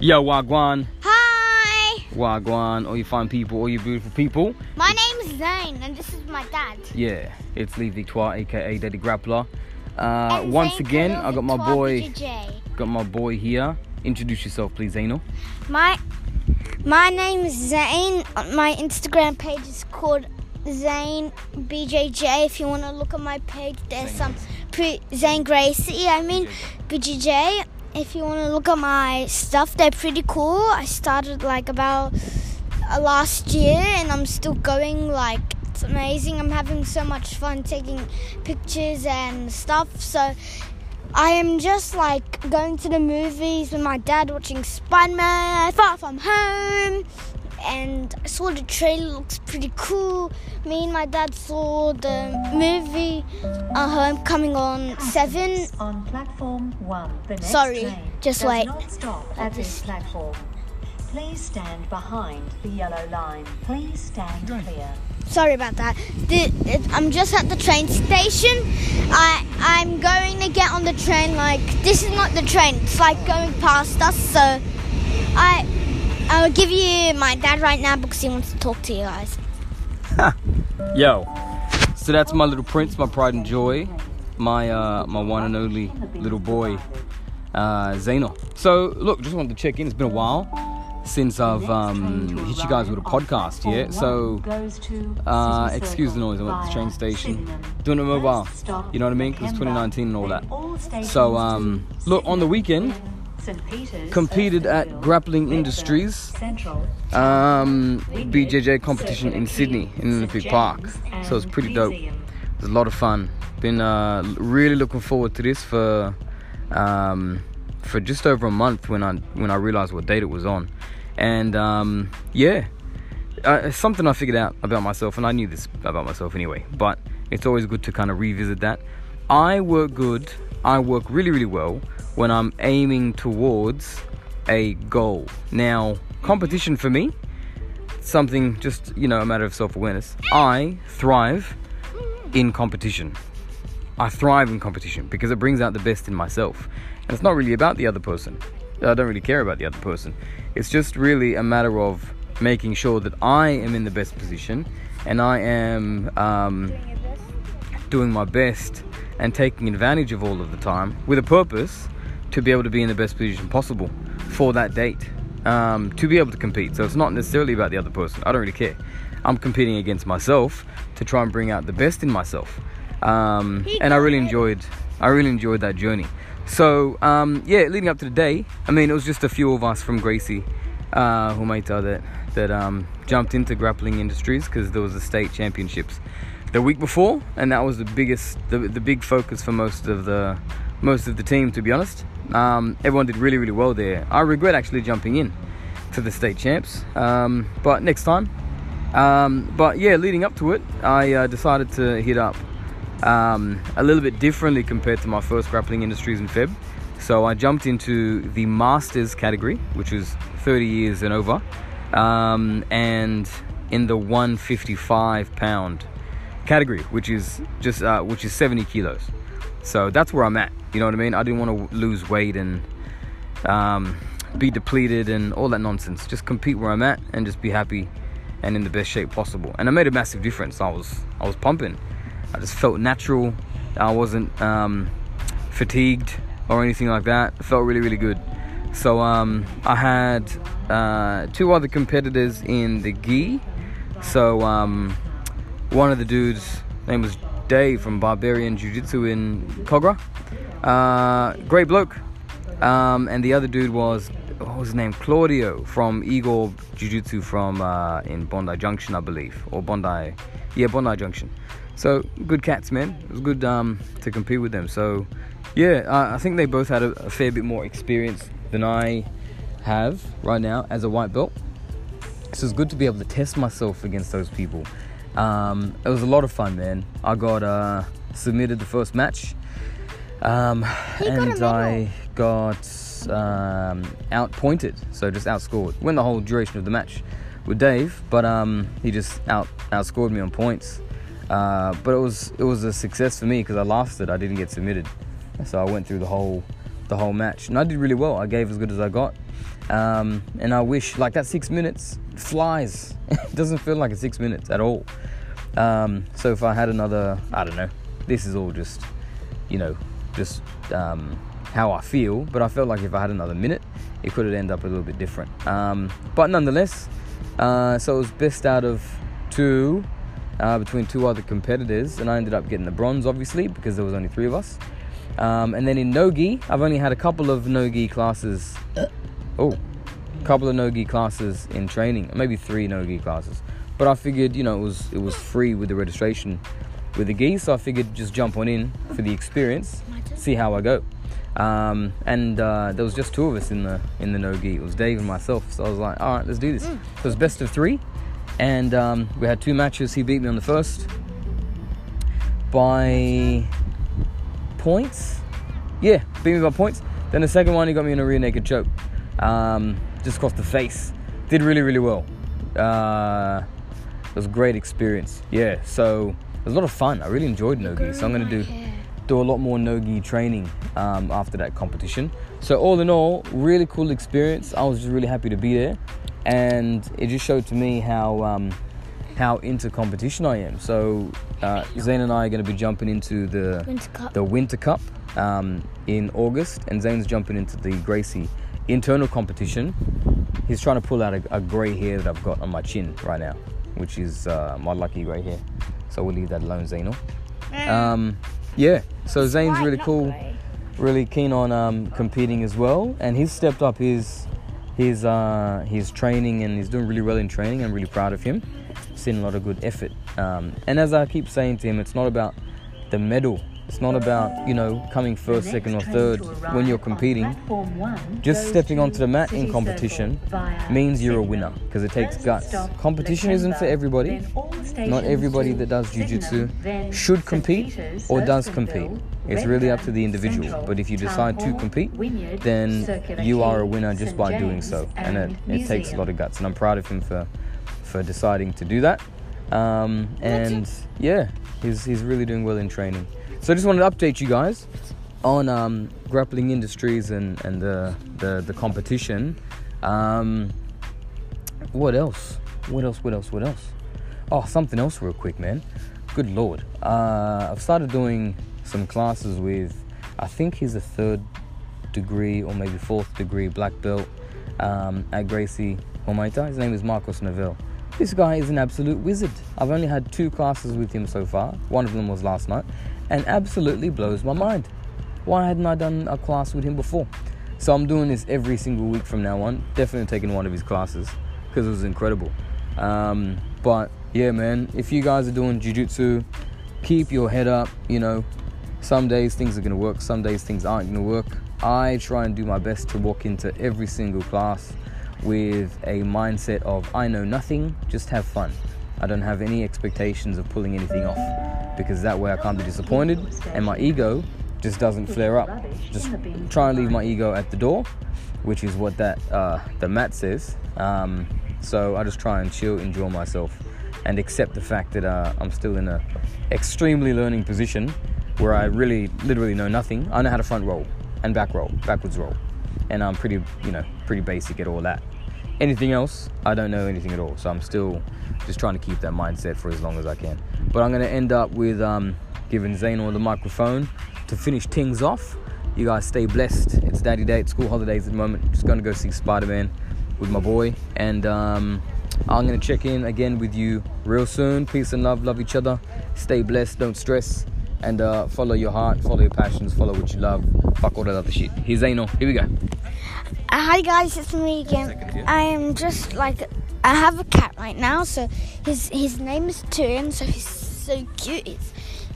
Yo, Wagwan, Hi, Wagwan, all you fine people, all you beautiful people. my name's Zane, and this is my dad. Yeah, it's Lee Victoire, aka Daddy Grappler. Uh, once Zane again, I got my boy, BJJ. got my boy here. Introduce yourself, please, Zaino. My my name is Zane. My Instagram page is called Zane BJJ. If you want to look at my page, there's Zane some pre Zane Gracie. I mean BJJ. If you want to look at my stuff, they're pretty cool. I started like about uh, last year, and I'm still going. Like it's amazing. I'm having so much fun taking pictures and stuff. So. I am just like going to the movies with my dad watching Spider-Man Far From Home and I saw the trailer looks pretty cool. Me and my dad saw the movie uh, Homecoming on 7 on platform one. The next Sorry, train just does wait. not stop at this platform. Please stand behind the yellow line. Please stand clear. Sorry about that. The, it, I'm just at the train station. I I'm going to get on the train. Like this is not the train. It's like going past us. So I I'll give you my dad right now because he wants to talk to you guys. Yo, so that's my little prince, my pride and joy, my uh, my one and only little boy, uh, Zaino. So look, just wanted to check in. It's been a while since I've um, hit you guys with a podcast. Yeah, so uh, excuse the noise. I'm at the train station doing it mobile. You know what I mean? Because 2019 and all that. So um, look, on the weekend, competed at Grappling Industries um, BJJ competition in Sydney in Olympic Park. So it's pretty dope. It's a lot of fun. Been uh, really looking forward to this for um, for just over a month when I when I realized what date it was on, and um, yeah, uh, it's something I figured out about myself, and I knew this about myself anyway. But it's always good to kind of revisit that. I work good. I work really really well when I'm aiming towards a goal. Now, competition for me, something just you know a matter of self-awareness. I thrive in competition. I thrive in competition because it brings out the best in myself. And it's not really about the other person. I don't really care about the other person. It's just really a matter of making sure that I am in the best position and I am um, doing my best and taking advantage of all of the time with a purpose to be able to be in the best position possible for that date um, to be able to compete. So it's not necessarily about the other person. I don't really care. I'm competing against myself to try and bring out the best in myself. Um, and I really enjoyed. I really enjoyed that journey. So um, yeah, leading up to the day, I mean, it was just a few of us from Gracie, uh, made that that um, jumped into grappling industries because there was the state championships the week before, and that was the biggest, the, the big focus for most of the most of the team. To be honest, um, everyone did really really well there. I regret actually jumping in to the state champs, um, but next time. Um, but yeah, leading up to it, I uh, decided to hit up um, a little bit differently compared to my first grappling industries in Feb. So I jumped into the masters category, which is 30 years and over, um, and in the 155 pound category, which is just uh, which is 70 kilos. So that's where I'm at. You know what I mean? I didn't want to lose weight and um, be depleted and all that nonsense. Just compete where I'm at and just be happy and in the best shape possible. And it made a massive difference. I was I was pumping. I just felt natural. I wasn't um, fatigued or anything like that. It felt really really good. So um, I had uh, two other competitors in the gi. So um, one of the dudes name was Dave from Barbarian Jiu Jitsu in Kogarah. Uh, great bloke. Um, and the other dude was what was his name? Claudio from Igor Jiu Jitsu from uh, in Bondi Junction, I believe, or Bondi, yeah, Bondi Junction. So good cats, man. It was good um, to compete with them. So yeah, uh, I think they both had a, a fair bit more experience than I have right now as a white belt. So it's good to be able to test myself against those people. Um, it was a lot of fun, man. I got uh, submitted the first match, um, got and medal. I got um, outpointed, so just outscored. Went the whole duration of the match with Dave, but um, he just out outscored me on points. Uh, but it was it was a success for me because I lasted. I didn't get submitted, so I went through the whole the whole match, and I did really well. I gave as good as I got, um, and I wish like that six minutes flies. it doesn't feel like a six minutes at all. Um, so if I had another, I don't know. This is all just, you know, just um, how I feel. But I felt like if I had another minute, it could have ended up a little bit different. Um, but nonetheless, uh, so it was best out of two uh, between two other competitors, and I ended up getting the bronze, obviously, because there was only three of us. Um, and then in nogi, I've only had a couple of nogi classes. Oh, a couple of nogi classes in training, maybe three nogi classes. But I figured, you know, it was it was free with the registration with the gis, so I figured just jump on in for the experience, see how I go. Um, and uh, there was just two of us in the in the no nogi. It was Dave and myself. So I was like, all right, let's do this. So it was best of three, and um, we had two matches. He beat me on the first by points. Yeah, beat me by points. Then the second one, he got me in a rear naked choke, um, just across the face. Did really, really well. Uh, was a great experience. Yeah, so it was a lot of fun. I really enjoyed Nogi. So I'm gonna do do a lot more Nogi training um, after that competition. So all in all, really cool experience. I was just really happy to be there, and it just showed to me how um, how into competition I am. So uh, Zane and I are going to be jumping into the Winter Cup. the Winter Cup um, in August, and Zane's jumping into the Gracie internal competition. He's trying to pull out a, a grey hair that I've got on my chin right now, which is uh, my lucky grey hair. So we'll leave that alone, Zane. Um, yeah, so Zane's really cool, really keen on um, competing as well, and he's stepped up his his uh, his training and he's doing really well in training. I'm really proud of him. Seen a lot of good effort, um, and as I keep saying to him, it's not about the medal. It's not about you know coming first, second, or third when you're competing. Just stepping onto the mat in competition means you're a winner because it takes guts. Competition isn't for everybody. Not everybody that does jiu-jitsu should compete or does compete. It's really up to the individual. But if you decide to compete, then you are a winner just by doing so. And it, it takes a lot of guts. And I'm proud of him for, for deciding to do that. Um, and yeah, he's, he's really doing well in training. So I just wanted to update you guys on um, grappling industries and, and the, the, the competition. Um, what else? What else? What else? What else? Oh, something else, real quick, man. Good lord. Uh, I've started doing some classes with, I think he's a third degree or maybe fourth degree black belt um, at Gracie Humaita. His name is Marcos Neville. This guy is an absolute wizard. I've only had two classes with him so far. One of them was last night, and absolutely blows my mind. Why hadn't I done a class with him before? So I'm doing this every single week from now on. Definitely taking one of his classes because it was incredible. Um, but yeah, man, if you guys are doing jujitsu, keep your head up. You know, some days things are gonna work, some days things aren't gonna work. I try and do my best to walk into every single class with a mindset of I know nothing, just have fun. I don't have any expectations of pulling anything off because that way I can't be disappointed and my ego just doesn't flare up. Just try and leave my ego at the door, which is what that uh, the mat says. Um, so I just try and chill, enjoy myself, and accept the fact that uh, I'm still in a extremely learning position where I really, literally know nothing. I know how to front roll and back roll, backwards roll, and I'm pretty, you know, pretty basic at all that. Anything else, I don't know anything at all. So I'm still just trying to keep that mindset for as long as I can. But I'm gonna end up with um, giving Zaino the microphone to finish things off. You guys stay blessed. It's Daddy Day. It's school holidays at the moment. Just gonna go see Spider Man with my boy, and um, I'm gonna check in again with you real soon. Peace and love. Love each other. Stay blessed. Don't stress. And uh, follow your heart, follow your passions, follow what you love. Fuck all that other shit. Here's Zaino. Here we go. Uh, hi guys, it's me again. I am just like I have a cat right now, so his his name is Tyrion, so he's so cute.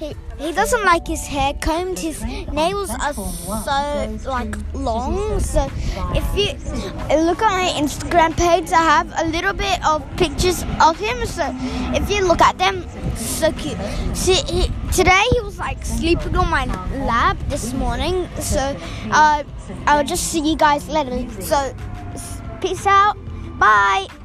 He he doesn't like his hair combed. His nails are so like long. So if you look at my Instagram page, I have a little bit of pictures of him. So if you look at them, so cute. See, he, today he was like sleeping on my lap this morning. So uh, I'll just see you guys later. So peace out. Bye.